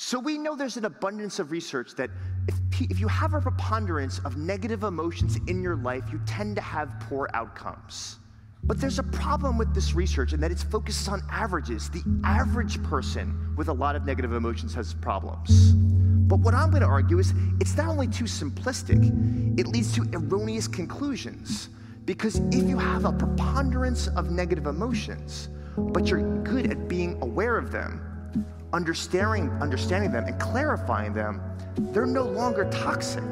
So we know there's an abundance of research that if, if you have a preponderance of negative emotions in your life, you tend to have poor outcomes. But there's a problem with this research in that it focuses on averages. The average person with a lot of negative emotions has problems. But what I'm going to argue is it's not only too simplistic, it leads to erroneous conclusions. Because if you have a preponderance of negative emotions, but you're good at being aware of them, understanding, understanding them and clarifying them, they're no longer toxic.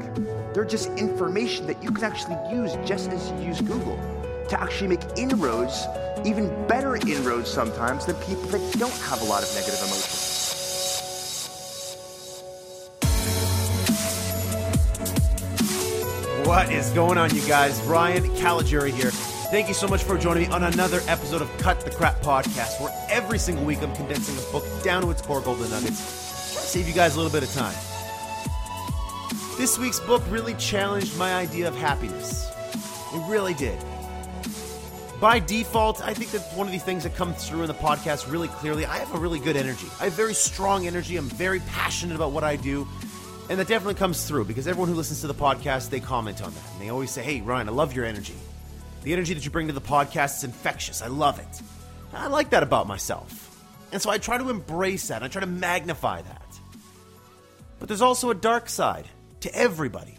They're just information that you can actually use just as you use Google to actually make inroads, even better inroads sometimes, than people that don't have a lot of negative emotions. What is going on, you guys? Ryan Caligiuri here. Thank you so much for joining me on another episode of Cut the Crap Podcast, where every single week I'm condensing a book down to its core golden nuggets. Save you guys a little bit of time. This week's book really challenged my idea of happiness. It really did. By default, I think that one of the things that comes through in the podcast really clearly, I have a really good energy. I have very strong energy. I'm very passionate about what I do. And that definitely comes through because everyone who listens to the podcast, they comment on that. And they always say, hey, Ryan, I love your energy. The energy that you bring to the podcast is infectious. I love it. I like that about myself. And so I try to embrace that. I try to magnify that. But there's also a dark side to everybody.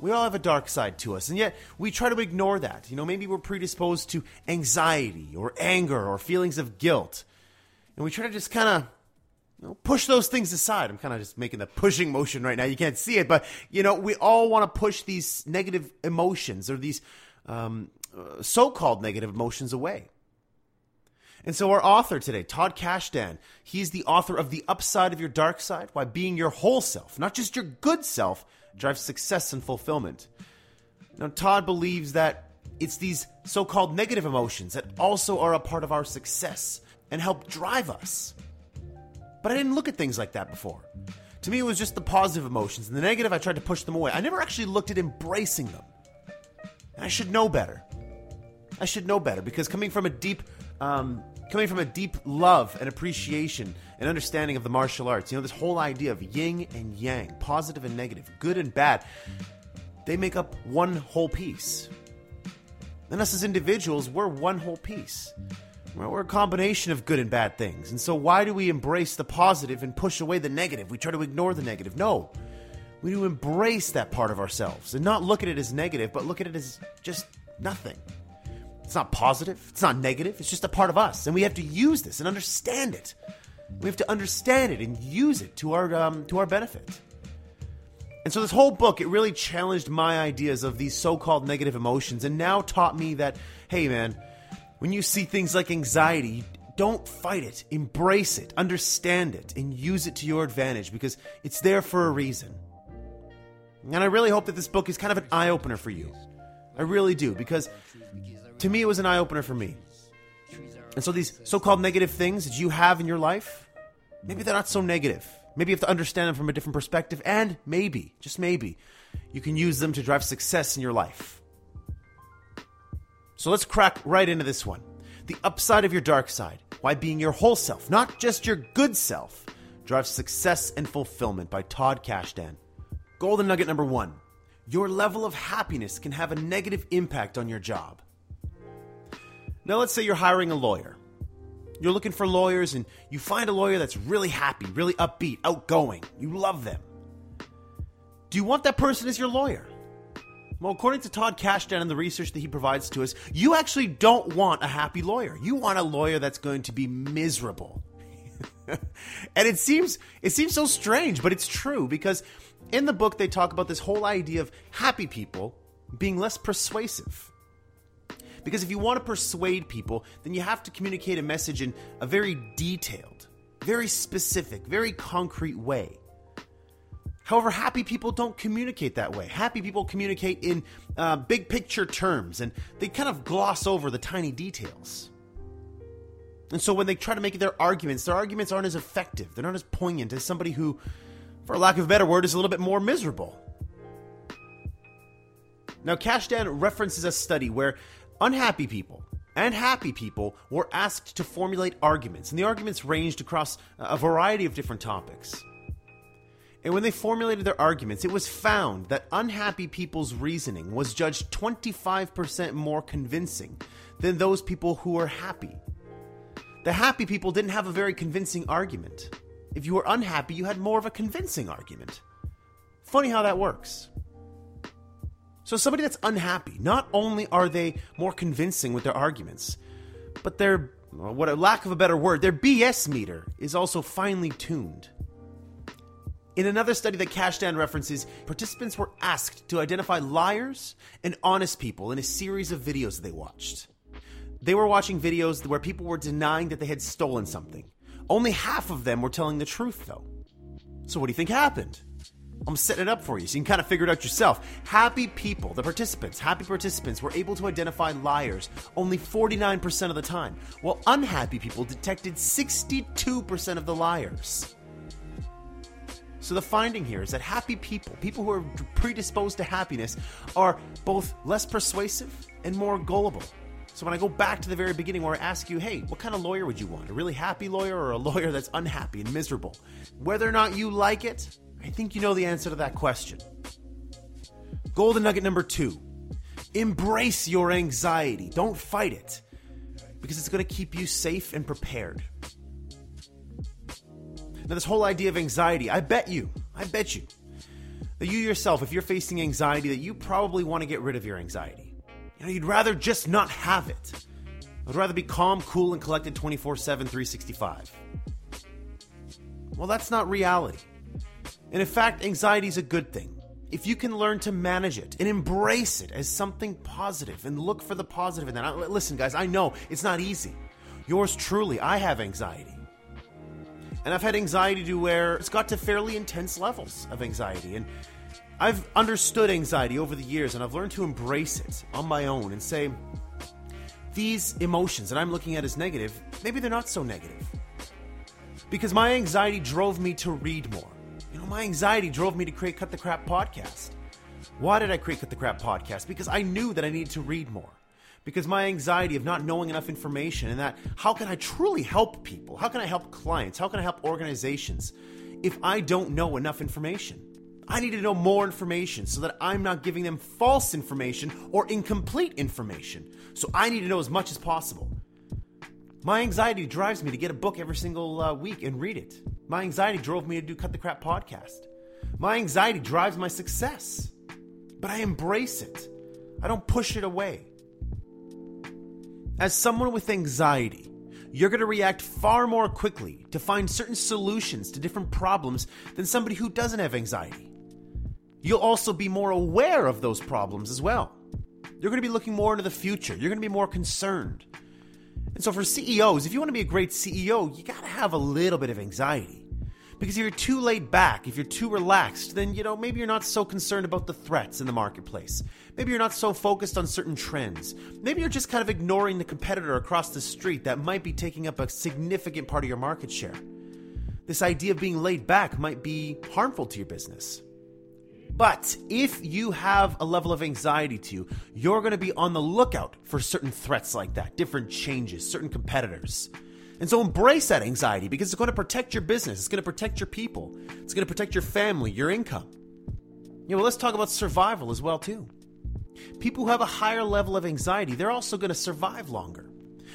We all have a dark side to us, and yet we try to ignore that. You know, maybe we're predisposed to anxiety or anger or feelings of guilt. And we try to just kind of you know, push those things aside. I'm kind of just making the pushing motion right now. You can't see it, but you know, we all want to push these negative emotions or these um, uh, so-called negative emotions away. And so our author today, Todd Kashdan, he's the author of The Upside of Your Dark Side, Why Being Your Whole Self, not just your good self, drives success and fulfillment. Now, Todd believes that it's these so-called negative emotions that also are a part of our success and help drive us. But I didn't look at things like that before. To me, it was just the positive emotions, and the negative, I tried to push them away. I never actually looked at embracing them. And I should know better. I should know better because coming from a deep, um, coming from a deep love and appreciation and understanding of the martial arts, you know, this whole idea of yin and yang, positive and negative, good and bad, they make up one whole piece. And us as individuals, we're one whole piece. We're a combination of good and bad things. And so, why do we embrace the positive and push away the negative? We try to ignore the negative. No. We need to embrace that part of ourselves and not look at it as negative, but look at it as just nothing. It's not positive, it's not negative, it's just a part of us. And we have to use this and understand it. We have to understand it and use it to our, um, to our benefit. And so, this whole book, it really challenged my ideas of these so called negative emotions and now taught me that, hey, man, when you see things like anxiety, don't fight it. Embrace it, understand it, and use it to your advantage because it's there for a reason. And I really hope that this book is kind of an eye opener for you. I really do because to me it was an eye opener for me. And so these so called negative things that you have in your life, maybe they're not so negative. Maybe you have to understand them from a different perspective, and maybe, just maybe, you can use them to drive success in your life. So let's crack right into this one. The upside of your dark side. Why being your whole self, not just your good self, drives success and fulfillment by Todd Kashdan. Golden nugget number one. Your level of happiness can have a negative impact on your job. Now, let's say you're hiring a lawyer. You're looking for lawyers and you find a lawyer that's really happy, really upbeat, outgoing. You love them. Do you want that person as your lawyer? Well, according to Todd Kashdan and the research that he provides to us, you actually don't want a happy lawyer. You want a lawyer that's going to be miserable. and it seems it seems so strange, but it's true because in the book they talk about this whole idea of happy people being less persuasive. Because if you want to persuade people, then you have to communicate a message in a very detailed, very specific, very concrete way. However, happy people don't communicate that way. Happy people communicate in uh, big picture terms and they kind of gloss over the tiny details. And so when they try to make their arguments, their arguments aren't as effective. They're not as poignant as somebody who, for lack of a better word, is a little bit more miserable. Now, Kashdan references a study where unhappy people and happy people were asked to formulate arguments, and the arguments ranged across a variety of different topics. And when they formulated their arguments, it was found that unhappy people's reasoning was judged 25% more convincing than those people who were happy. The happy people didn't have a very convincing argument. If you were unhappy, you had more of a convincing argument. Funny how that works. So, somebody that's unhappy, not only are they more convincing with their arguments, but their, what a lack of a better word, their BS meter is also finely tuned. In another study that Kashdan references, participants were asked to identify liars and honest people in a series of videos they watched. They were watching videos where people were denying that they had stolen something. Only half of them were telling the truth, though. So, what do you think happened? I'm setting it up for you so you can kind of figure it out yourself. Happy people, the participants, happy participants were able to identify liars only 49% of the time, while unhappy people detected 62% of the liars. So the finding here is that happy people, people who are predisposed to happiness, are both less persuasive and more gullible. So when I go back to the very beginning where I ask you, hey, what kind of lawyer would you want? A really happy lawyer or a lawyer that's unhappy and miserable? Whether or not you like it, I think you know the answer to that question. Golden nugget number two embrace your anxiety. Don't fight it because it's going to keep you safe and prepared. Now, this whole idea of anxiety, I bet you, I bet you, that you yourself, if you're facing anxiety, that you probably want to get rid of your anxiety. You know, you'd rather just not have it. I'd rather be calm, cool, and collected 24 7, 365. Well, that's not reality. And in fact, anxiety is a good thing. If you can learn to manage it and embrace it as something positive and look for the positive in that. Listen, guys, I know it's not easy. Yours truly, I have anxiety. And I've had anxiety to where it's got to fairly intense levels of anxiety. And I've understood anxiety over the years and I've learned to embrace it on my own and say, these emotions that I'm looking at as negative, maybe they're not so negative. Because my anxiety drove me to read more. My anxiety drove me to create Cut the Crap podcast. Why did I create Cut the Crap podcast? Because I knew that I needed to read more because my anxiety of not knowing enough information and that how can I truly help people? How can I help clients? How can I help organizations if I don't know enough information? I need to know more information so that I'm not giving them false information or incomplete information. So I need to know as much as possible. My anxiety drives me to get a book every single uh, week and read it. My anxiety drove me to do Cut the Crap podcast. My anxiety drives my success, but I embrace it. I don't push it away. As someone with anxiety, you're going to react far more quickly to find certain solutions to different problems than somebody who doesn't have anxiety. You'll also be more aware of those problems as well. You're going to be looking more into the future. You're going to be more concerned. And so, for CEOs, if you want to be a great CEO, you got to have a little bit of anxiety. Because if you're too laid back, if you're too relaxed, then you know maybe you're not so concerned about the threats in the marketplace. Maybe you're not so focused on certain trends. Maybe you're just kind of ignoring the competitor across the street that might be taking up a significant part of your market share. This idea of being laid back might be harmful to your business. But if you have a level of anxiety to you, you're going to be on the lookout for certain threats like that, different changes, certain competitors. And so embrace that anxiety because it's going to protect your business, it's going to protect your people, it's going to protect your family, your income. You know, let's talk about survival as well too. People who have a higher level of anxiety, they're also going to survive longer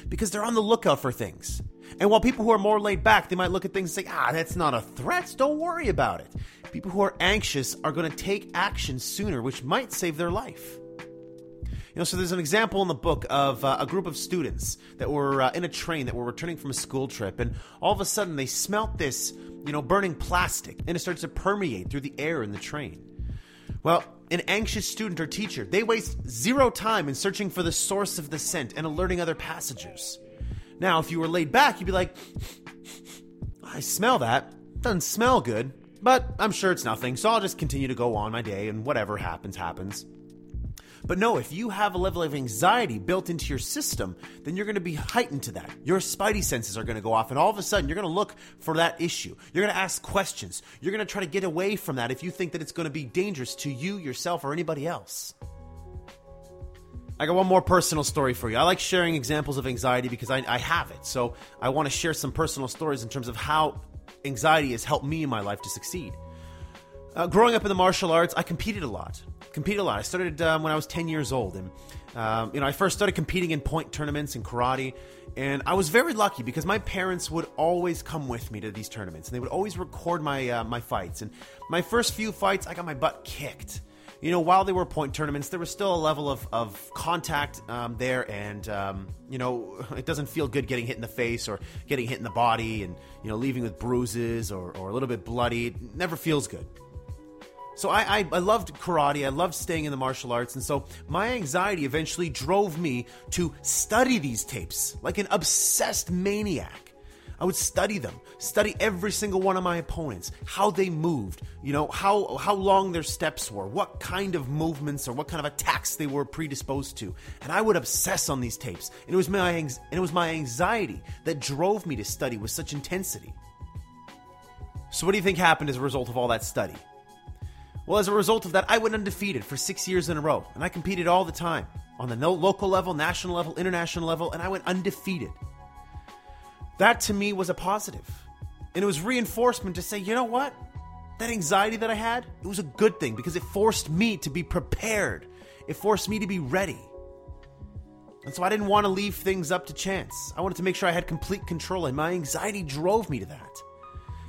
because they're on the lookout for things. And while people who are more laid back, they might look at things and say, ah, that's not a threat, don't worry about it. People who are anxious are going to take action sooner, which might save their life. You know, so there's an example in the book of uh, a group of students that were uh, in a train that were returning from a school trip, and all of a sudden they smelt this, you know, burning plastic, and it starts to permeate through the air in the train. Well, an anxious student or teacher, they waste zero time in searching for the source of the scent and alerting other passengers. Now, if you were laid back, you'd be like, I smell that. Doesn't smell good, but I'm sure it's nothing, so I'll just continue to go on my day and whatever happens, happens. But no, if you have a level of anxiety built into your system, then you're going to be heightened to that. Your spidey senses are going to go off, and all of a sudden, you're going to look for that issue. You're going to ask questions. You're going to try to get away from that if you think that it's going to be dangerous to you, yourself, or anybody else. I got one more personal story for you. I like sharing examples of anxiety because I, I have it. So I want to share some personal stories in terms of how anxiety has helped me in my life to succeed. Uh, growing up in the martial arts, I competed a lot. Competed a lot. I started um, when I was 10 years old, and um, you know, I first started competing in point tournaments in karate, and I was very lucky because my parents would always come with me to these tournaments, and they would always record my uh, my fights. And my first few fights, I got my butt kicked. You know, while they were point tournaments, there was still a level of, of contact um, there, and um, you know, it doesn't feel good getting hit in the face or getting hit in the body, and you know, leaving with bruises or, or a little bit bloody. It never feels good. So I, I, I, loved karate. I loved staying in the martial arts. And so my anxiety eventually drove me to study these tapes like an obsessed maniac. I would study them, study every single one of my opponents, how they moved, you know, how how long their steps were, what kind of movements or what kind of attacks they were predisposed to. And I would obsess on these tapes. And it was my and it was my anxiety that drove me to study with such intensity. So what do you think happened as a result of all that study? Well, as a result of that, I went undefeated for six years in a row, and I competed all the time on the local level, national level, international level, and I went undefeated. That to me was a positive. And it was reinforcement to say, you know what? That anxiety that I had, it was a good thing because it forced me to be prepared. It forced me to be ready. And so I didn't want to leave things up to chance. I wanted to make sure I had complete control, and my anxiety drove me to that.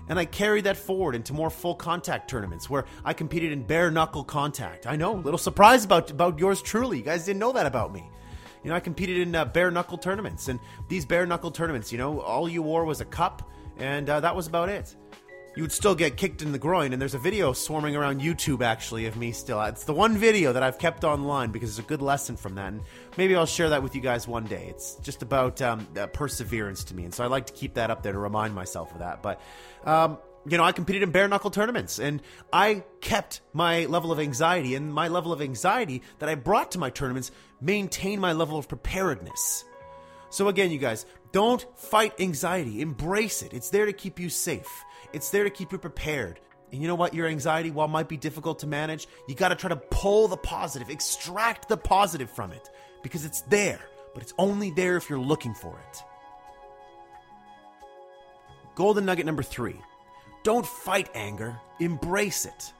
And I carried that forward into more full contact tournaments where I competed in bare knuckle contact. I know, a little surprise about, about yours truly. You guys didn't know that about me. You know, I competed in uh, bare knuckle tournaments, and these bare knuckle tournaments, you know, all you wore was a cup, and uh, that was about it. You would still get kicked in the groin, and there's a video swarming around YouTube actually of me still. It's the one video that I've kept online because it's a good lesson from that, and maybe I'll share that with you guys one day. It's just about um, perseverance to me, and so I like to keep that up there to remind myself of that. But um, you know, I competed in bare knuckle tournaments and I kept my level of anxiety and my level of anxiety that I brought to my tournaments maintained my level of preparedness. So again, you guys, don't fight anxiety. Embrace it. It's there to keep you safe. It's there to keep you prepared. And you know what? Your anxiety, while might be difficult to manage, you got to try to pull the positive, extract the positive from it because it's there, but it's only there if you're looking for it. Golden nugget number three don't fight anger, embrace it.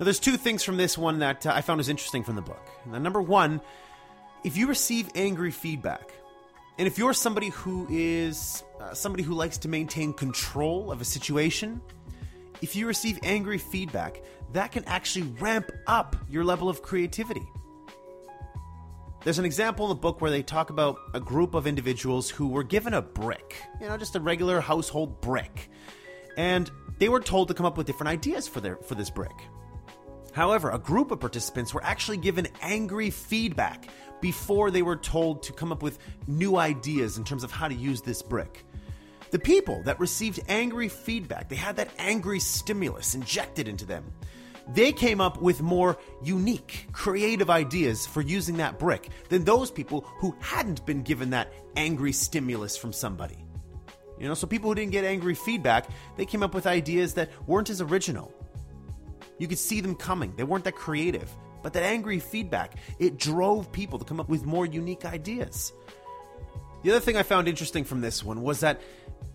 Now, there's two things from this one that uh, I found was interesting from the book. Now, number one, if you receive angry feedback, and if you're somebody who is uh, somebody who likes to maintain control of a situation, if you receive angry feedback, that can actually ramp up your level of creativity. There's an example in the book where they talk about a group of individuals who were given a brick, you know, just a regular household brick and they were told to come up with different ideas for their for this brick. However, a group of participants were actually given angry feedback before they were told to come up with new ideas in terms of how to use this brick. The people that received angry feedback, they had that angry stimulus injected into them. They came up with more unique, creative ideas for using that brick than those people who hadn't been given that angry stimulus from somebody. You know, so people who didn't get angry feedback, they came up with ideas that weren't as original. You could see them coming. They weren't that creative. But that angry feedback, it drove people to come up with more unique ideas. The other thing I found interesting from this one was that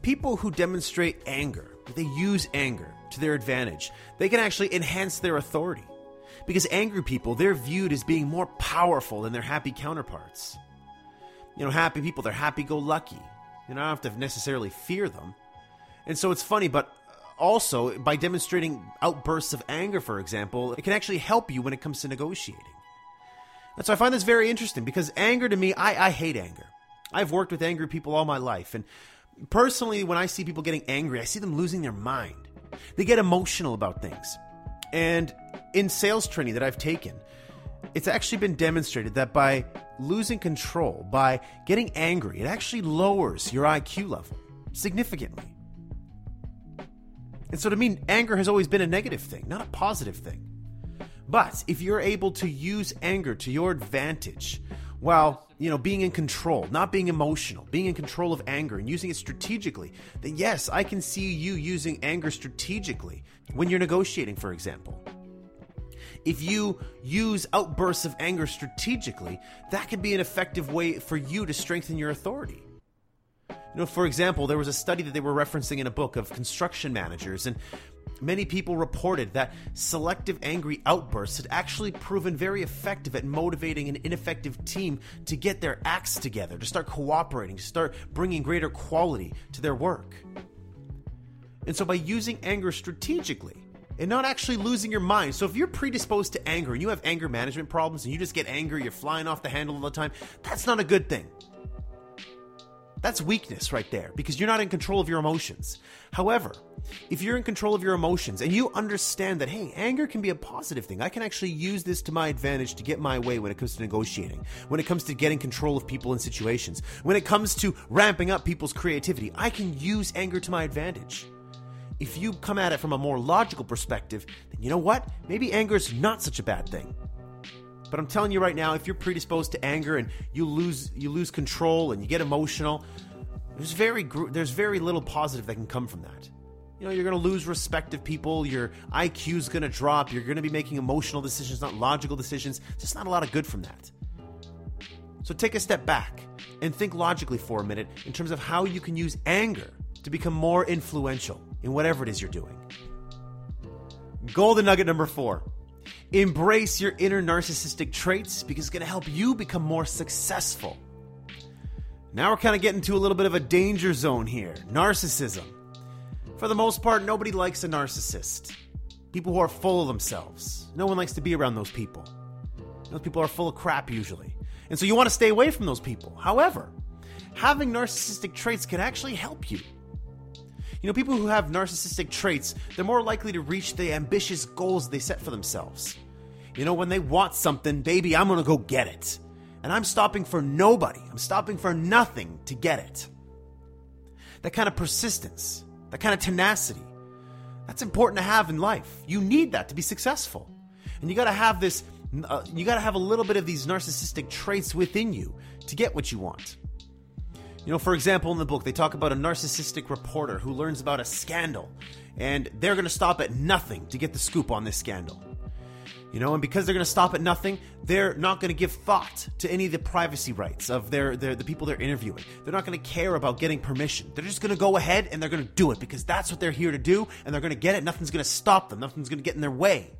people who demonstrate anger, they use anger to their advantage, they can actually enhance their authority. Because angry people, they're viewed as being more powerful than their happy counterparts. You know, happy people, they're happy go lucky. You don't have to necessarily fear them. And so it's funny, but also by demonstrating outbursts of anger, for example, it can actually help you when it comes to negotiating. And so I find this very interesting because anger to me, I, I hate anger. I've worked with angry people all my life. And personally, when I see people getting angry, I see them losing their mind. They get emotional about things. And in sales training that I've taken, it's actually been demonstrated that by losing control, by getting angry, it actually lowers your IQ level significantly. And so to me, anger has always been a negative thing, not a positive thing. But if you're able to use anger to your advantage while, you know, being in control, not being emotional, being in control of anger and using it strategically, then yes, I can see you using anger strategically when you're negotiating, for example if you use outbursts of anger strategically, that could be an effective way for you to strengthen your authority. You know, for example, there was a study that they were referencing in a book of construction managers, and many people reported that selective angry outbursts had actually proven very effective at motivating an ineffective team to get their acts together, to start cooperating, to start bringing greater quality to their work. And so, by using anger strategically, and not actually losing your mind. So if you're predisposed to anger and you have anger management problems and you just get angry, you're flying off the handle all the time, that's not a good thing. That's weakness right there because you're not in control of your emotions. However, if you're in control of your emotions and you understand that, hey, anger can be a positive thing, I can actually use this to my advantage to get my way when it comes to negotiating, when it comes to getting control of people and situations, when it comes to ramping up people's creativity, I can use anger to my advantage if you come at it from a more logical perspective, then you know what? Maybe anger is not such a bad thing. But I'm telling you right now, if you're predisposed to anger and you lose you lose control and you get emotional, there's very there's very little positive that can come from that. You know, you're going to lose respect of people. Your IQ is going to drop. You're going to be making emotional decisions, not logical decisions. Just not a lot of good from that. So take a step back and think logically for a minute in terms of how you can use anger to become more influential in whatever it is you're doing. Golden nugget number four embrace your inner narcissistic traits because it's going to help you become more successful. Now we're kind of getting to a little bit of a danger zone here narcissism. For the most part, nobody likes a narcissist. People who are full of themselves. No one likes to be around those people. Those people are full of crap usually. And so you want to stay away from those people. However, having narcissistic traits can actually help you. You know, people who have narcissistic traits, they're more likely to reach the ambitious goals they set for themselves. You know, when they want something, baby, I'm gonna go get it. And I'm stopping for nobody, I'm stopping for nothing to get it. That kind of persistence, that kind of tenacity, that's important to have in life. You need that to be successful. And you gotta have this, uh, you gotta have a little bit of these narcissistic traits within you to get what you want. You know, for example, in the book, they talk about a narcissistic reporter who learns about a scandal, and they're going to stop at nothing to get the scoop on this scandal. You know, and because they're going to stop at nothing, they're not going to give thought to any of the privacy rights of their, their the people they're interviewing. They're not going to care about getting permission. They're just going to go ahead and they're going to do it because that's what they're here to do, and they're going to get it. Nothing's going to stop them. Nothing's going to get in their way.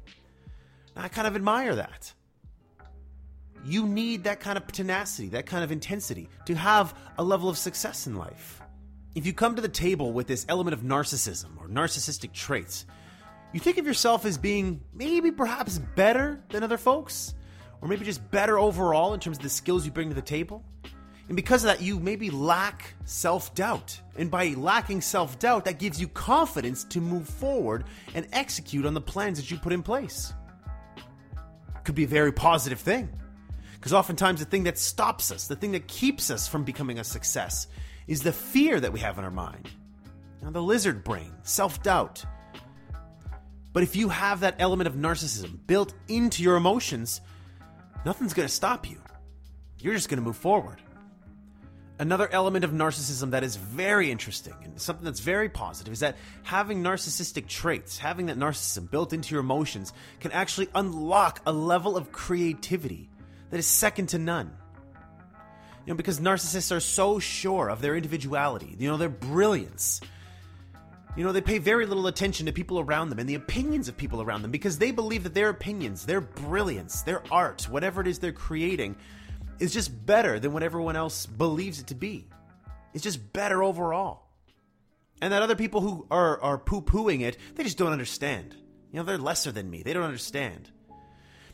And I kind of admire that. You need that kind of tenacity, that kind of intensity to have a level of success in life. If you come to the table with this element of narcissism or narcissistic traits, you think of yourself as being maybe perhaps better than other folks, or maybe just better overall in terms of the skills you bring to the table. And because of that, you maybe lack self doubt. And by lacking self doubt, that gives you confidence to move forward and execute on the plans that you put in place. Could be a very positive thing. Because oftentimes the thing that stops us, the thing that keeps us from becoming a success, is the fear that we have in our mind. Now, the lizard brain, self doubt. But if you have that element of narcissism built into your emotions, nothing's going to stop you. You're just going to move forward. Another element of narcissism that is very interesting and something that's very positive is that having narcissistic traits, having that narcissism built into your emotions, can actually unlock a level of creativity that is second to none. You know, because narcissists are so sure of their individuality, you know, their brilliance. You know, they pay very little attention to people around them and the opinions of people around them because they believe that their opinions, their brilliance, their art, whatever it is they're creating, is just better than what everyone else believes it to be. It's just better overall. And that other people who are, are poo pooing it, they just don't understand. You know, they're lesser than me. They don't understand.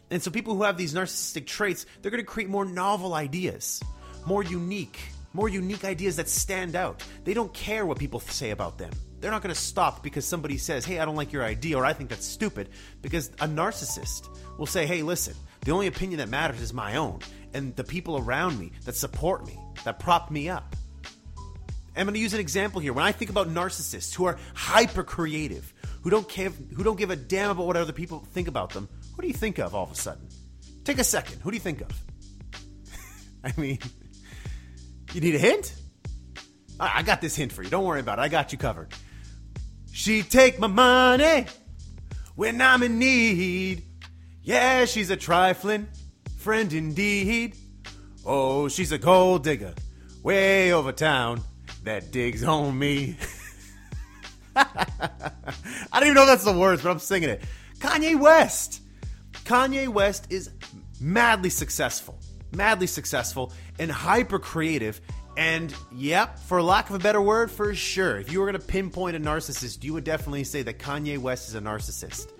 And so people who have these narcissistic traits, they're going to create more novel ideas, more unique, more unique ideas that stand out. They don't care what people say about them. They're not going to stop because somebody says, "Hey, I don't like your idea," or "I think that's stupid," because a narcissist will say, "Hey, listen, the only opinion that matters is my own, and the people around me that support me, that prop me up." I'm going to use an example here. When I think about narcissists who are hyper creative, who don't care, who don't give a damn about what other people think about them, who do you think of all of a sudden? Take a second. Who do you think of? I mean, you need a hint? I got this hint for you. Don't worry about it. I got you covered. She take my money when I'm in need. Yeah, she's a trifling friend indeed. Oh, she's a gold digger way over town that digs on me. I don't even know if that's the words, but I'm singing it. Kanye West. Kanye West is madly successful, madly successful, and hyper creative. And yep, for lack of a better word, for sure, if you were going to pinpoint a narcissist, you would definitely say that Kanye West is a narcissist.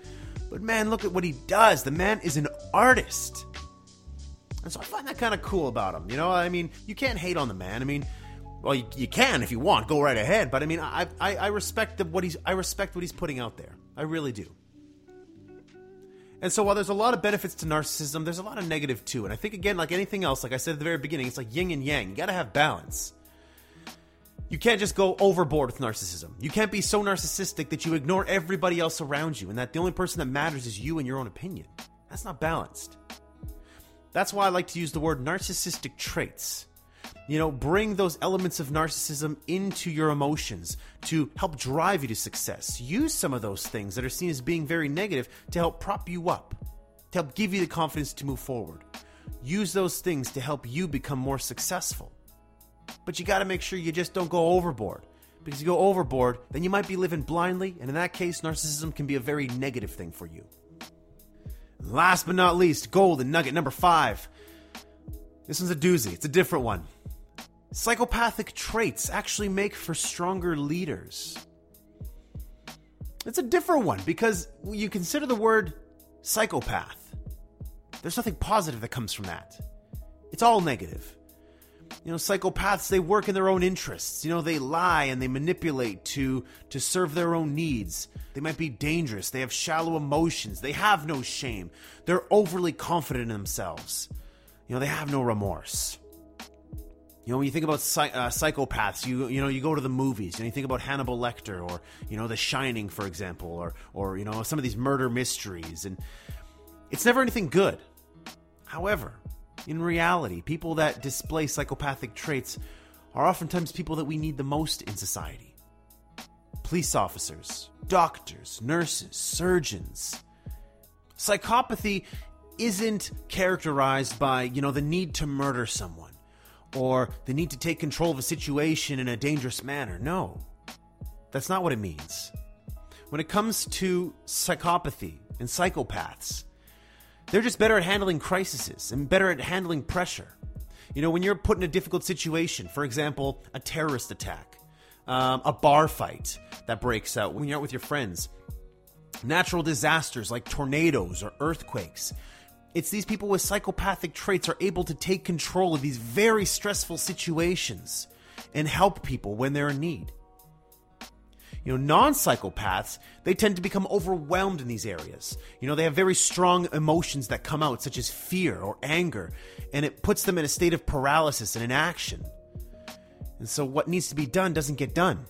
But man, look at what he does. The man is an artist. And so I find that kind of cool about him. You know, I mean, you can't hate on the man. I mean, well, you, you can if you want, go right ahead. But I mean, I, I, I respect the, what he's I respect what he's putting out there. I really do. And so while there's a lot of benefits to narcissism, there's a lot of negative too. And I think again, like anything else, like I said at the very beginning, it's like yin and yang. You got to have balance. You can't just go overboard with narcissism. You can't be so narcissistic that you ignore everybody else around you and that the only person that matters is you and your own opinion. That's not balanced. That's why I like to use the word narcissistic traits. You know, bring those elements of narcissism into your emotions to help drive you to success. Use some of those things that are seen as being very negative to help prop you up, to help give you the confidence to move forward. Use those things to help you become more successful. But you got to make sure you just don't go overboard. Because if you go overboard, then you might be living blindly, and in that case, narcissism can be a very negative thing for you. Last but not least, golden nugget number five. This one's a doozy. It's a different one. Psychopathic traits actually make for stronger leaders. It's a different one because you consider the word psychopath. There's nothing positive that comes from that. It's all negative. You know, psychopaths they work in their own interests. You know, they lie and they manipulate to to serve their own needs. They might be dangerous. They have shallow emotions. They have no shame. They're overly confident in themselves. You know, they have no remorse. You know, when you think about psych- uh, psychopaths, you you know you go to the movies and you think about Hannibal Lecter or you know The Shining, for example, or or you know some of these murder mysteries, and it's never anything good. However, in reality, people that display psychopathic traits are oftentimes people that we need the most in society. Police officers, doctors, nurses, surgeons. Psychopathy isn't characterized by, you know, the need to murder someone or the need to take control of a situation in a dangerous manner. No. That's not what it means. When it comes to psychopathy and psychopaths, they're just better at handling crises and better at handling pressure. You know, when you're put in a difficult situation, for example, a terrorist attack, um, a bar fight that breaks out when you're out with your friends, natural disasters like tornadoes or earthquakes. It's these people with psychopathic traits are able to take control of these very stressful situations and help people when they're in need. You know, non psychopaths, they tend to become overwhelmed in these areas. You know, they have very strong emotions that come out, such as fear or anger, and it puts them in a state of paralysis and inaction. And so, what needs to be done doesn't get done.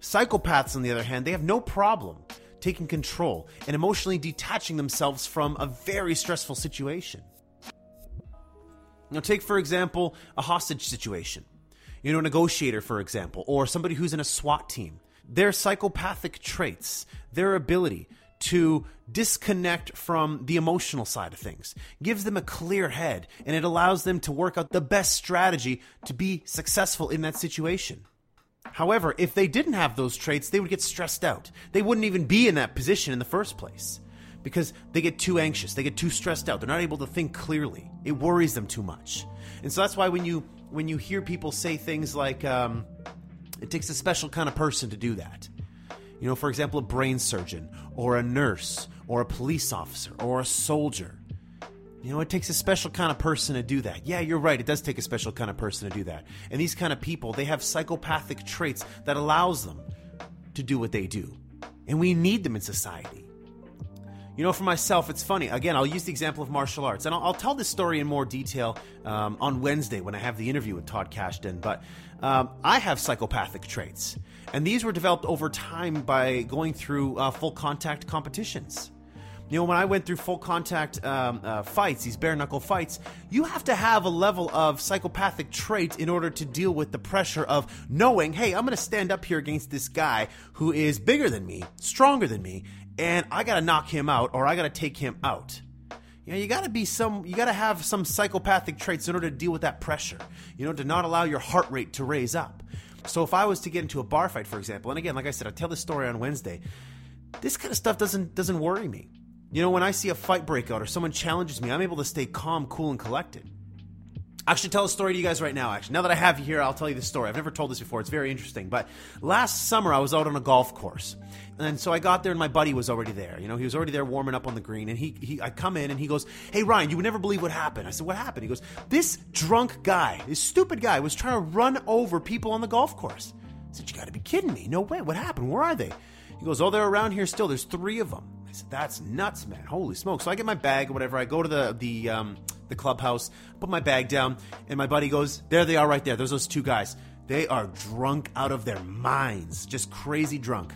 Psychopaths, on the other hand, they have no problem taking control and emotionally detaching themselves from a very stressful situation. Now, take, for example, a hostage situation you know, a negotiator, for example, or somebody who's in a SWAT team. Their psychopathic traits, their ability to disconnect from the emotional side of things gives them a clear head and it allows them to work out the best strategy to be successful in that situation. However, if they didn't have those traits, they would get stressed out. They wouldn't even be in that position in the first place because they get too anxious, they get too stressed out, they're not able to think clearly. It worries them too much. And so that's why when you when you hear people say things like, um, it takes a special kind of person to do that. You know, for example, a brain surgeon, or a nurse, or a police officer, or a soldier. You know, it takes a special kind of person to do that. Yeah, you're right. It does take a special kind of person to do that. And these kind of people, they have psychopathic traits that allows them to do what they do. And we need them in society. You know, for myself, it's funny. Again, I'll use the example of martial arts, and I'll, I'll tell this story in more detail um, on Wednesday when I have the interview with Todd Kashdan. But um, I have psychopathic traits, and these were developed over time by going through uh, full contact competitions. You know, when I went through full contact um, uh, fights, these bare knuckle fights, you have to have a level of psychopathic trait in order to deal with the pressure of knowing, hey, I'm going to stand up here against this guy who is bigger than me, stronger than me, and I got to knock him out or I got to take him out. You know, you got to be some, you got to have some psychopathic traits in order to deal with that pressure, you know, to not allow your heart rate to raise up. So if I was to get into a bar fight, for example, and again, like I said, I tell this story on Wednesday, this kind of stuff doesn't doesn't worry me. You know, when I see a fight break out or someone challenges me, I'm able to stay calm, cool, and collected. I should tell a story to you guys right now, actually. Now that I have you here, I'll tell you the story. I've never told this before. It's very interesting. But last summer, I was out on a golf course. And so I got there, and my buddy was already there. You know, he was already there warming up on the green. And he, he I come in, and he goes, Hey, Ryan, you would never believe what happened. I said, What happened? He goes, This drunk guy, this stupid guy, was trying to run over people on the golf course. I said, You got to be kidding me. No way. What happened? Where are they? He goes, Oh, they're around here still. There's three of them. I said, That's nuts, man. Holy smoke. So I get my bag or whatever. I go to the, the, um, the clubhouse, put my bag down, and my buddy goes, There they are right there. There's those two guys. They are drunk out of their minds, just crazy drunk.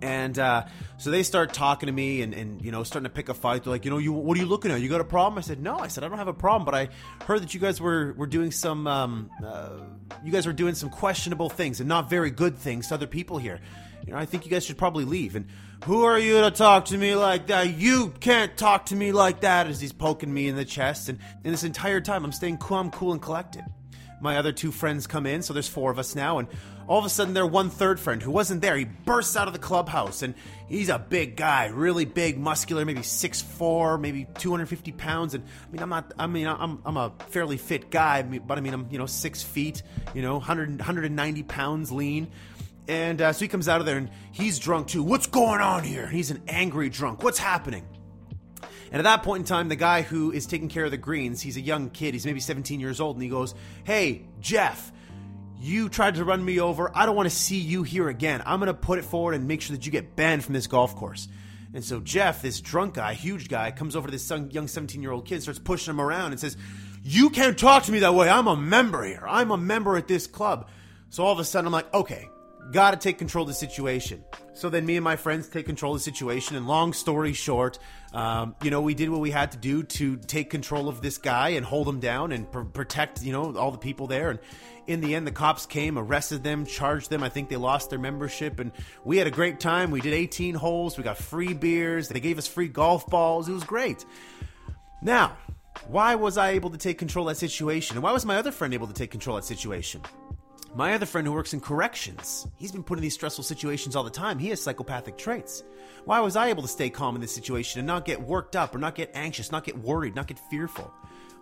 And uh, so they start talking to me and, and, you know, starting to pick a fight. They're like, you know, you what are you looking at? You got a problem? I said, no. I said, I don't have a problem, but I heard that you guys were, were doing some, um, uh, you guys were doing some questionable things and not very good things to other people here. You know, I think you guys should probably leave. And who are you to talk to me like that? You can't talk to me like that as he's poking me in the chest. And, and this entire time, I'm staying calm, cool, and collected. My other two friends come in, so there's four of us now, and all of a sudden, their one third friend who wasn't there, he bursts out of the clubhouse, and he's a big guy, really big, muscular, maybe 6'4", maybe 250 pounds. And I mean, I'm not, I mean, I'm, I'm a fairly fit guy, but I mean, I'm, you know, six feet, you know, 100, 190 pounds lean. And uh, so he comes out of there and he's drunk too. What's going on here? He's an angry drunk. What's happening? And at that point in time, the guy who is taking care of the greens, he's a young kid, he's maybe 17 years old, and he goes, Hey, Jeff, you tried to run me over. I don't want to see you here again. I'm going to put it forward and make sure that you get banned from this golf course. And so Jeff, this drunk guy, huge guy, comes over to this young 17 year old kid, starts pushing him around, and says, You can't talk to me that way. I'm a member here. I'm a member at this club. So all of a sudden, I'm like, Okay, got to take control of the situation. So then me and my friends take control of the situation. And long story short, um, you know, we did what we had to do to take control of this guy and hold him down and pr- protect, you know, all the people there. And in the end, the cops came, arrested them, charged them. I think they lost their membership. And we had a great time. We did 18 holes. We got free beers. They gave us free golf balls. It was great. Now, why was I able to take control of that situation? And why was my other friend able to take control of that situation? My other friend who works in corrections, he's been put in these stressful situations all the time. He has psychopathic traits. Why was I able to stay calm in this situation and not get worked up or not get anxious, not get worried, not get fearful?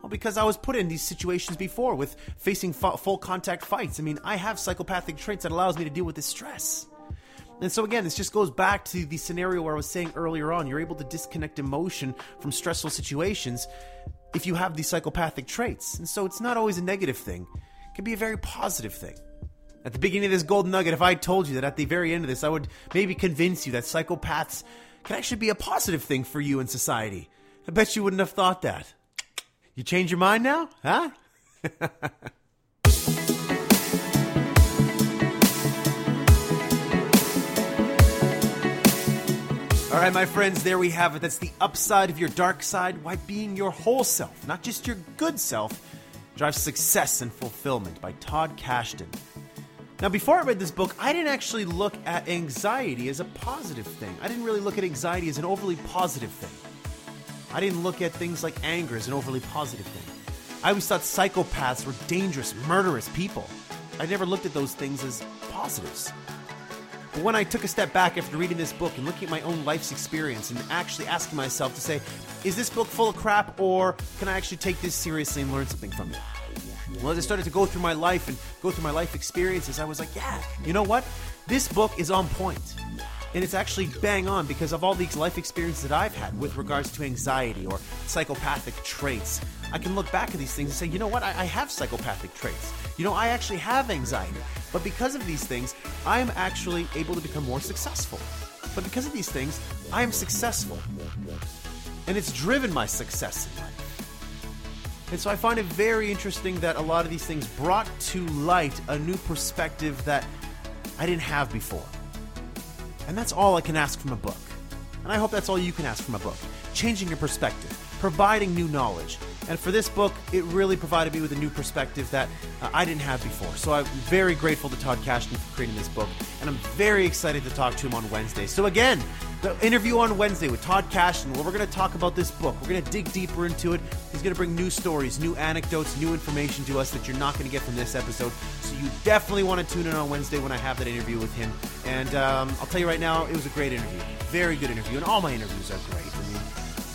Well, because I was put in these situations before with facing full contact fights. I mean, I have psychopathic traits that allows me to deal with this stress. And so again, this just goes back to the scenario where I was saying earlier on, you're able to disconnect emotion from stressful situations if you have these psychopathic traits. And so it's not always a negative thing can be a very positive thing. At the beginning of this golden nugget, if I told you that at the very end of this, I would maybe convince you that psychopaths can actually be a positive thing for you in society. I bet you wouldn't have thought that. You change your mind now? Huh? All right, my friends, there we have it. That's the upside of your dark side. Why being your whole self, not just your good self, drives success and fulfillment by Todd Kashdan. Now, before I read this book, I didn't actually look at anxiety as a positive thing. I didn't really look at anxiety as an overly positive thing. I didn't look at things like anger as an overly positive thing. I always thought psychopaths were dangerous, murderous people. I never looked at those things as positives. But when I took a step back after reading this book and looking at my own life's experience and actually asking myself to say, is this book full of crap or can I actually take this seriously and learn something from it? Well, as I started to go through my life and go through my life experiences, I was like, yeah, you know what? This book is on point. And it's actually bang on because of all these life experiences that I've had with regards to anxiety or psychopathic traits. I can look back at these things and say, you know what? I, I have psychopathic traits. You know, I actually have anxiety. But because of these things, I am actually able to become more successful. But because of these things, I am successful. And it's driven my success in life. And so I find it very interesting that a lot of these things brought to light a new perspective that I didn't have before. And that's all I can ask from a book. And I hope that's all you can ask from a book. Changing your perspective, providing new knowledge, And for this book, it really provided me with a new perspective that uh, I didn't have before. So I'm very grateful to Todd Kashdan for creating this book, and I'm very excited to talk to him on Wednesday. So again, the interview on Wednesday with Todd Kashdan, where we're going to talk about this book. We're going to dig deeper into it. He's going to bring new stories, new anecdotes, new information to us that you're not going to get from this episode. So you definitely want to tune in on Wednesday when I have that interview with him. And um, I'll tell you right now, it was a great interview. Very good interview. And all my interviews are great.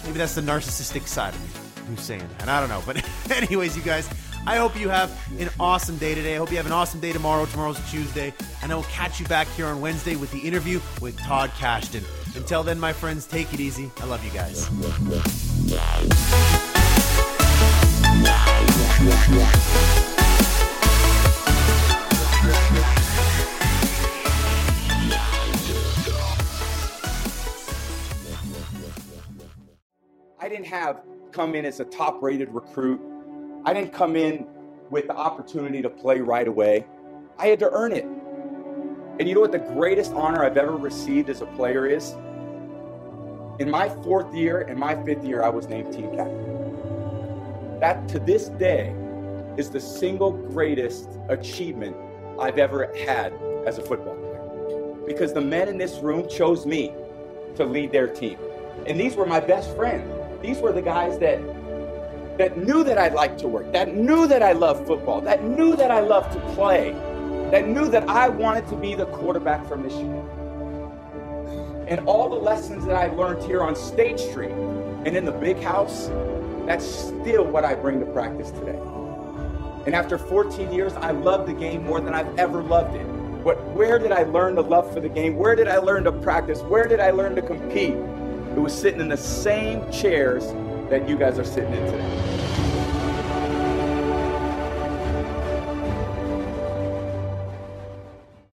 Maybe that's the narcissistic side of me who's saying that. I don't know. But, anyways, you guys, I hope you have an awesome day today. I hope you have an awesome day tomorrow. Tomorrow's Tuesday. And I will catch you back here on Wednesday with the interview with Todd Kashdan. Until then, my friends, take it easy. I love you guys. Have come in as a top rated recruit. I didn't come in with the opportunity to play right away. I had to earn it. And you know what the greatest honor I've ever received as a player is? In my fourth year and my fifth year, I was named team captain. That to this day is the single greatest achievement I've ever had as a football player. Because the men in this room chose me to lead their team. And these were my best friends. These were the guys that that knew that I liked to work, that knew that I loved football, that knew that I loved to play, that knew that I wanted to be the quarterback for Michigan. And all the lessons that I learned here on State Street and in the big house, that's still what I bring to practice today. And after 14 years, I love the game more than I've ever loved it. But where did I learn the love for the game? Where did I learn to practice? Where did I learn to compete? It was sitting in the same chairs that you guys are sitting in today.